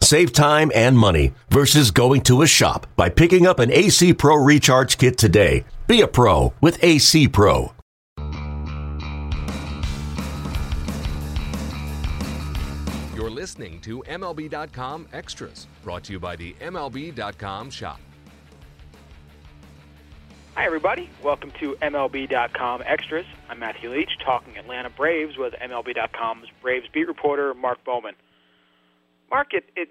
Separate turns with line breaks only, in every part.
Save time and money versus going to a shop by picking up an AC Pro Recharge Kit today. Be a pro with AC Pro.
You're listening to MLB.com Extras, brought to you by the MLB.com shop.
Hi, everybody. Welcome to MLB.com Extras. I'm Matthew Leach, talking Atlanta Braves with MLB.com's Braves beat reporter Mark Bowman. Mark, it, it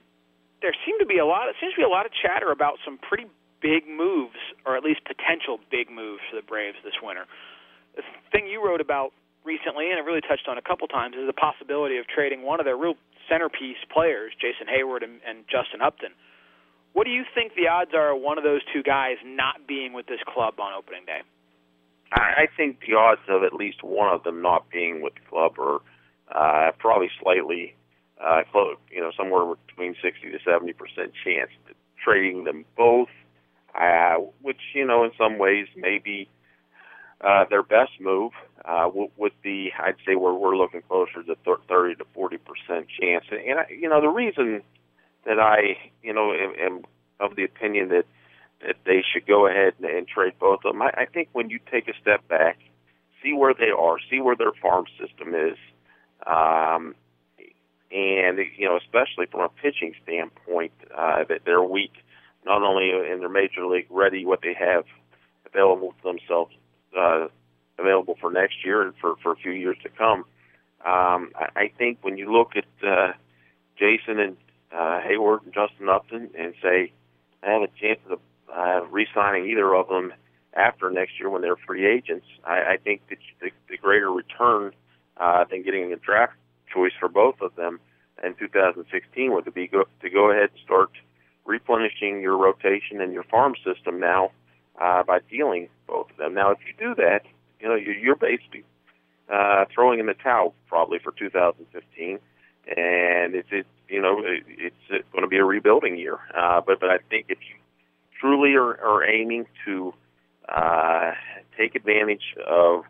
there seemed to be a lot. It seems to be a lot of chatter about some pretty big moves, or at least potential big moves for the Braves this winter. The thing you wrote about recently, and it really touched on a couple times, is the possibility of trading one of their real centerpiece players, Jason Heyward and, and Justin Upton. What do you think the odds are of one of those two guys not being with this club on opening day?
I think the odds of at least one of them not being with the club are uh, probably slightly uh, close, you know, somewhere between 60 to 70 percent chance trading them both uh, which you know in some ways may be uh, their best move. Uh, would be, I'd say, where we're looking closer to 30 to 40 percent chance. And, I, you know, the reason that I, you know, am, am of the opinion that that they should go ahead and, and trade both of them. I, I think when you take a step back, see where they are, see where their farm system is, um, and you know, especially from a pitching standpoint, uh, that they're weak not only in their major league ready what they have available to themselves uh, available for next year and for for a few years to come. Um, I, I think when you look at uh, Jason and uh, Heyward and Justin Upton and say I have a chance of uh, re-signing either of them after next year when they're free agents, I, I think that the, the greater return uh, than getting a draft choice for both of them in 2016 would be go, to go ahead and start replenishing your rotation and your farm system now uh, by dealing both of them. Now, if you do that, you know you're basically uh, throwing in the towel probably for 2015, and it's it, you know it's, it's going to be a rebuilding year. Uh, but but I think if you truly are, are aiming to uh, take advantage of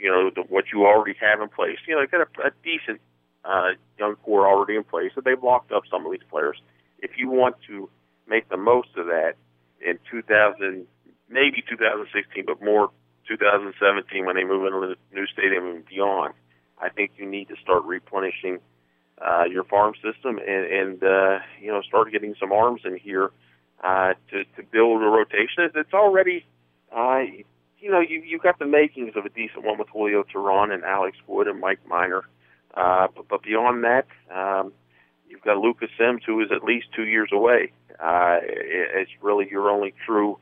you know the, what you already have in place, you know, they've got a, a decent uh, young core already in place, so they've locked up some of these players if you want to make the most of that in 2000, maybe 2016, but more 2017 when they move into the new stadium and beyond, I think you need to start replenishing uh, your farm system and, and uh, you know start getting some arms in here uh, to to build a rotation. It's already uh, you know you you've got the makings of a decent one with Julio Teheran and Alex Wood and Mike Minor. uh, but, but beyond that, um, You've got Lucas Sims, who is at least two years away. Uh, it's really your only true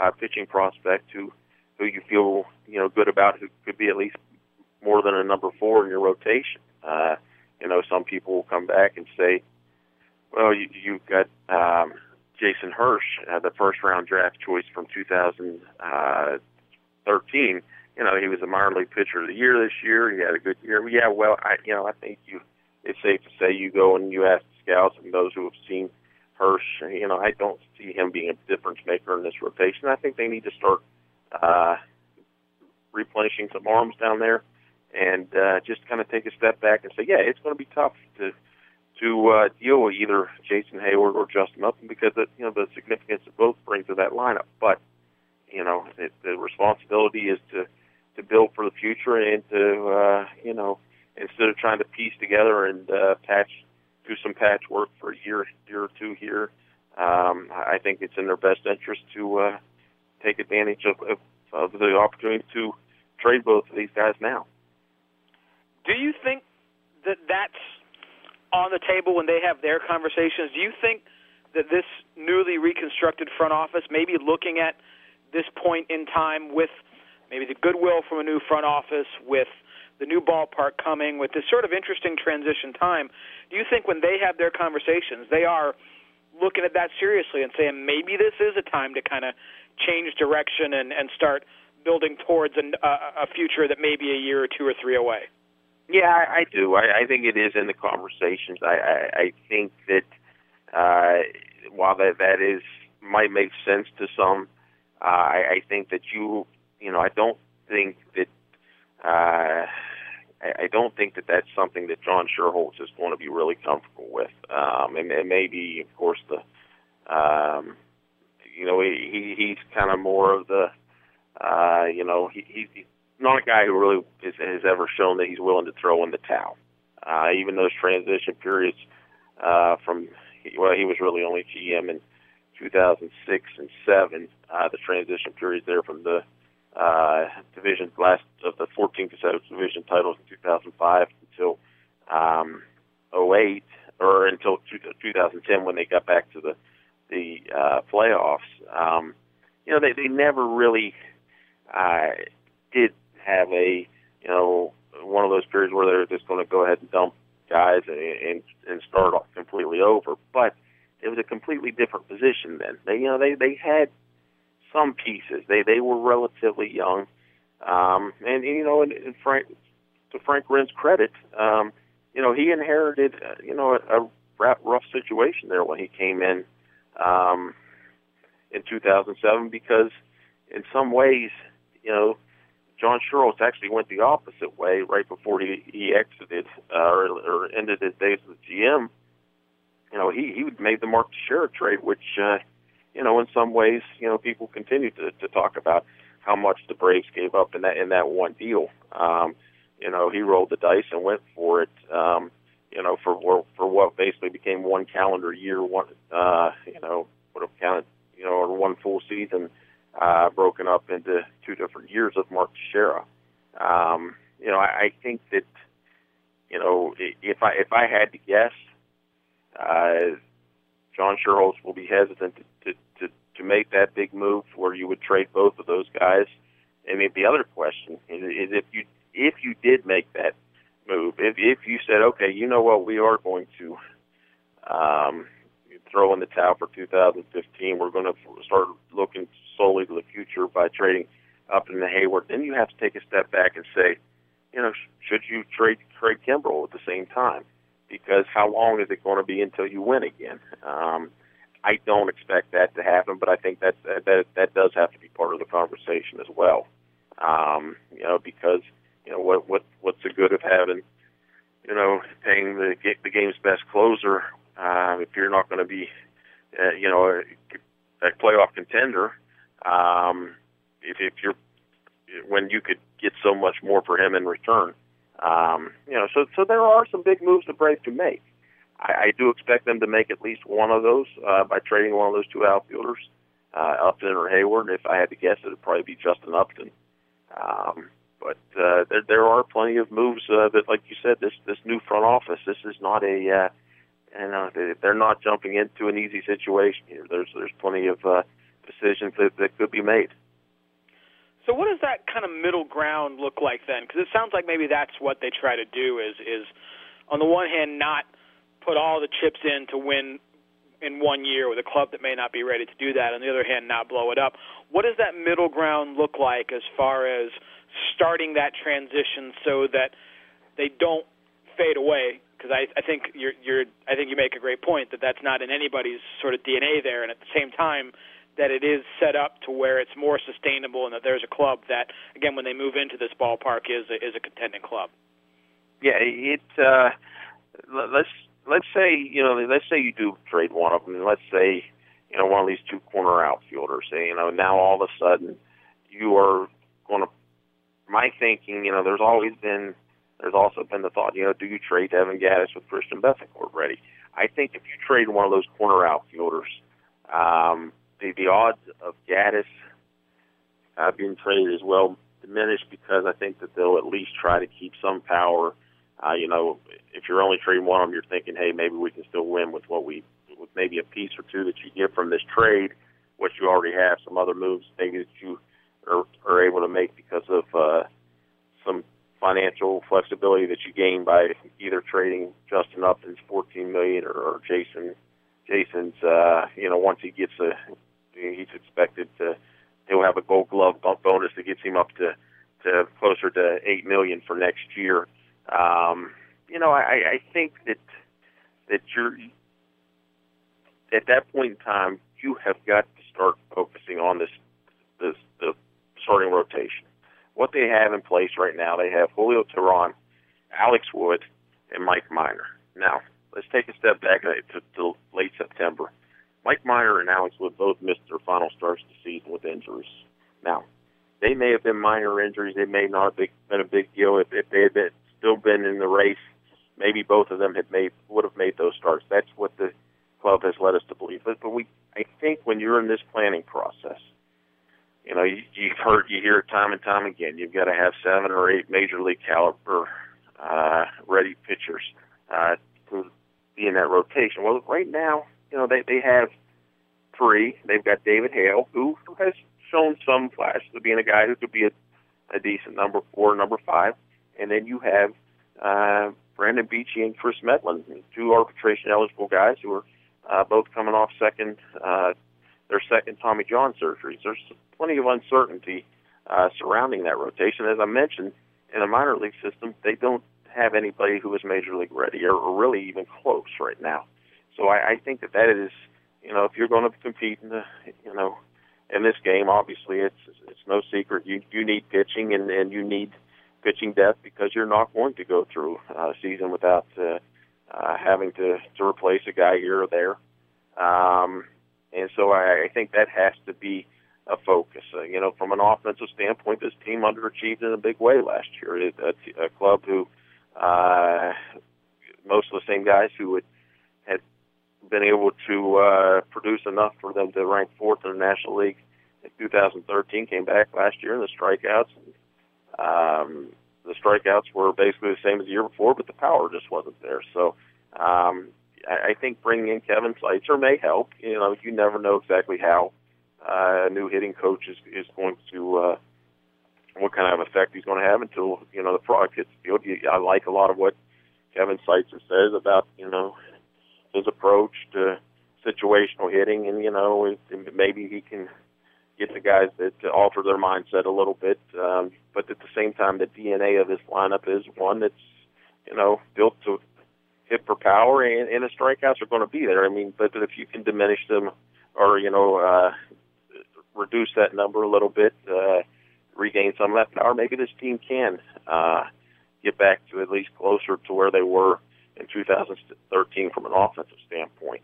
uh, pitching prospect who who you feel you know good about, who could be at least more than a number four in your rotation. Uh, you know, some people will come back and say, "Well, you, you've got um, Jason Hursh, uh, the first round draft choice from 2000. Uh, you know, he was a minor league pitcher of the year this year. He had a good year. Yeah, well, I you know I think you it's safe to say you go and you ask scouts and those who have seen Hursh, you know, I don't see him being a difference maker in this rotation. I think they need to start uh, replenishing some arms down there and uh, just kind of take a step back and say, yeah, it's going to be tough to to uh, deal with either Jason Heyward or Justin Upton because of, you know the significance that both bring to that lineup. But you know, it, the responsibility is to to build for the future and to uh, you know instead of trying to piece together and uh, patch do some patchwork for a year year or two here. Um, I think it's in their best interest to uh, take advantage of, of, of the opportunity to trade both of these guys now.
Do you think that that's on the table when they have their conversations? Do you think that this newly reconstructed front office, maybe looking at this point in time with maybe the goodwill from a new front office, with the new ballpark coming with this sort of interesting transition time. Do you think when they have their conversations, they are looking at that seriously and saying maybe this is a time to kind of change direction and, and start building towards an, uh, a future that may be a year or two or three away.
Yeah, I, I do. I, I think it is in the conversations. I, I, I think that uh, while that that is might make sense to some, uh, I, I think that you you know I don't think that uh, I, I don't think that that's something that John Schuerholz is going to be really comfortable with. Um, and, and maybe of course the um, you know he, he he's kind of more of the uh, you know he, he's not a guy who really is, has ever shown that he's willing to throw in the towel. Uh, even those transition periods uh, from well, he was really only GM in 2006 and seven. Uh, the transition periods there from the uh, division last of the 14 consecutive division titles in 2005 until um, 08 or until 2010 when they got back to the the uh, playoffs. Um, you know, they they never really uh, did have a you know one of those periods where they're just going to go ahead and dump guys and, and and start off completely over. But it was a completely different position then. They you know they they had some pieces. They they were relatively young, um, and you know, and, and Frank to Frank Wren's credit, um, you know, he inherited uh, you know a, a rough situation there when he came in um, in 2007 because in some ways, you know, John Schuerholz actually went the opposite way right before he he exited uh, or, or ended his days as GM. You know, he he made the Mark Teixeira trade, which uh, you know in some ways, you know, people continue to to talk about how much the Braves gave up in that in that one deal. Um, you know, he rolled the dice and went for it. Um, you know, for for what basically became one calendar year, one uh, you know, would have counted, you know, or one full season uh, broken up into two different years of Mark Teixeira. Um, you know, I, I think that you know if I if I had to guess, uh, John Schuerholz will be hesitant to, to to to make that big move where you would trade both of those guys. I mean, the other question is, is if you if you did make that move, if if you said, okay, you know what, we are going to um, throw in the towel for 2015. We're going to start looking solely to the future by trading up in the Heyward. Then you have to take a step back and say, you know, should you trade Craig Kimbrel at the same time? Because how long is it going to be until you win again? Um, I don't expect that to happen, but I think that that that does have to be part of the conversation as well. Um, you know, because you know what what what's the good of having you know paying the the game's best closer uh, if you're not going to be, uh, you know, a, a playoff contender, um, if, if you're when you could get so much more for him in return. Um, you know, so so there are some big moves the Braves can make. I, I do expect them to make at least one of those uh, by trading one of those two outfielders, uh, Upton or Heyward. If I had to guess, it would probably be Justin Upton. Um, but uh, there, there are plenty of moves uh, that, like you said, this this new front office. This is not a uh, and uh, they're not jumping into an easy situation here. There's there's plenty of uh, decisions that, that could be made.
So what does that kind of middle ground look like then? Because it sounds like maybe that's what they try to do is is on the one hand not put all the chips in to win in one year with a club that may not be ready to do that. On the other hand, not blow it up. What does that middle ground look like as far as starting that transition so that they don't fade away because I, I think you're, you're I think you make a great point that that's not in anybody's sort of DNA there, and at the same time that it is set up to where it's more sustainable, and that there's a club that again when they move into this ballpark is a, is a contending club.
Yeah, it. Uh, let's let's say you know let's say you do trade one of them, and let's say you know one of these two corner outfielders. You know now all of a sudden you are going to. My thinking, you know, there's always been there's also been the thought, you know, do you trade Evan Gattis with Christian Bethancourt ready? I think if you trade one of those corner outfielders, um, the, the odds of Gattis uh, being traded is well diminished because I think that they'll at least try to keep some power. Uh, you know, if you're only trading one of them, you're thinking, hey, maybe we can still win with what we, with maybe a piece or two that you get from this trade, what you already have, some other moves maybe that you are, are able to make because of uh, some financial flexibility that you gain by either trading Justin Upton's 14 million or, or Jason Jason's uh, you know once he gets a he's expected to he'll have a Gold Glove bonus that gets him up to to closer to eight million for next year. Um, you know, I, I think that that you're at that point in time, you have got to start focusing on this this the starting rotation. What they have in place right now, they have Julio Teheran, Alex Wood, and Mike Minor. Now, let's take a step back to, to late September. Mike Minor and Alex Wood both missed their final starts of the season with injuries. Now, they may have been minor injuries. They may not have been a big deal if, if they had been, still been in the race. Maybe both of them had made would have made those starts. That's what the club has led us to believe. But, but we, I think, when you're in this planning process, you know, you, you've heard, you hear it time and time again. You've got to have seven or eight major league caliber uh, ready pitchers uh, to be in that rotation. Well, right now, you know, they they have three. They've got David Hale, who has shown some flashes of being a guy who could be a, a decent number four, number five, and then you have uh, Brandon Beachy and Kris Medlen, two arbitration eligible guys who are uh, both coming off second uh, their second Tommy John surgeries. There's plenty of uncertainty uh, surrounding that rotation. As I mentioned, in a minor league system, they don't have anybody who is major league ready or, or really even close right now. So I, I think that that is, you know, if you're going to compete in the, you know, in this game, obviously it's it's no secret you you need pitching and and you need pitching depth because you're not going to go through a season without uh, uh, having to to replace a guy here or there. Um, and so I, I think that has to be a focus. Uh, you know, from an offensive standpoint, this team underachieved in a big way last year. It, a, club who uh, most of the same guys who had been able to uh, produce enough for them to rank fourth in the National League in 2013 came back last year in the strikeouts. Um, the strikeouts were basically the same as the year before, but the power just wasn't there. So um, I, I think bringing in Kevin Seitzer may help. You know, you never know exactly how uh, a new hitting coach is is going to uh, what kind of effect he's going to have until you know the product hits the field. I like a lot of what Kevin Seitzer says about you know his approach to situational hitting, and you know maybe he can get the guys that to alter their mindset a little bit. Um, but at the same time, the DNA of this lineup is one that's you know built to hit for power, and, and the strikeouts are going to be there. I mean, but if you can diminish them or you know uh, reduce that number a little bit, uh, regain some of that power, maybe this team can uh, get back to at least closer to where they were in 2013 from an offensive standpoint.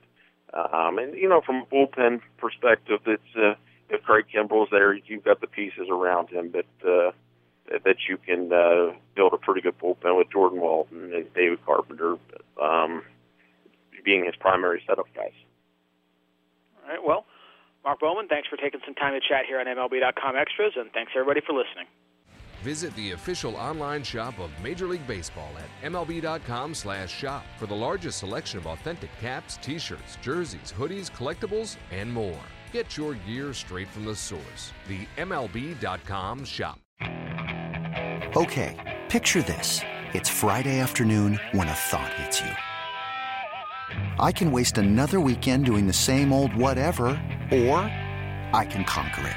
Um, and you know, from a bullpen perspective, it's uh, if Craig Kimbrel's there, you've got the pieces around him that uh, that you can uh, build a pretty good bullpen with Jordan Walden and David Carpenter um, being his primary setup guys.
All right. Well, Mark Bowman, thanks for taking some time to chat here on MLB.com Extras, and thanks everybody for listening.
Visit the official online shop of Major League Baseball at MLB.com/shop for the largest selection of authentic caps, T-shirts, jerseys, hoodies, collectibles, and more. Get your gear straight from the source. The MLB.com shop.
Okay, picture this: it's Friday afternoon when a thought hits you. I can waste another weekend doing the same old whatever, or I can conquer it.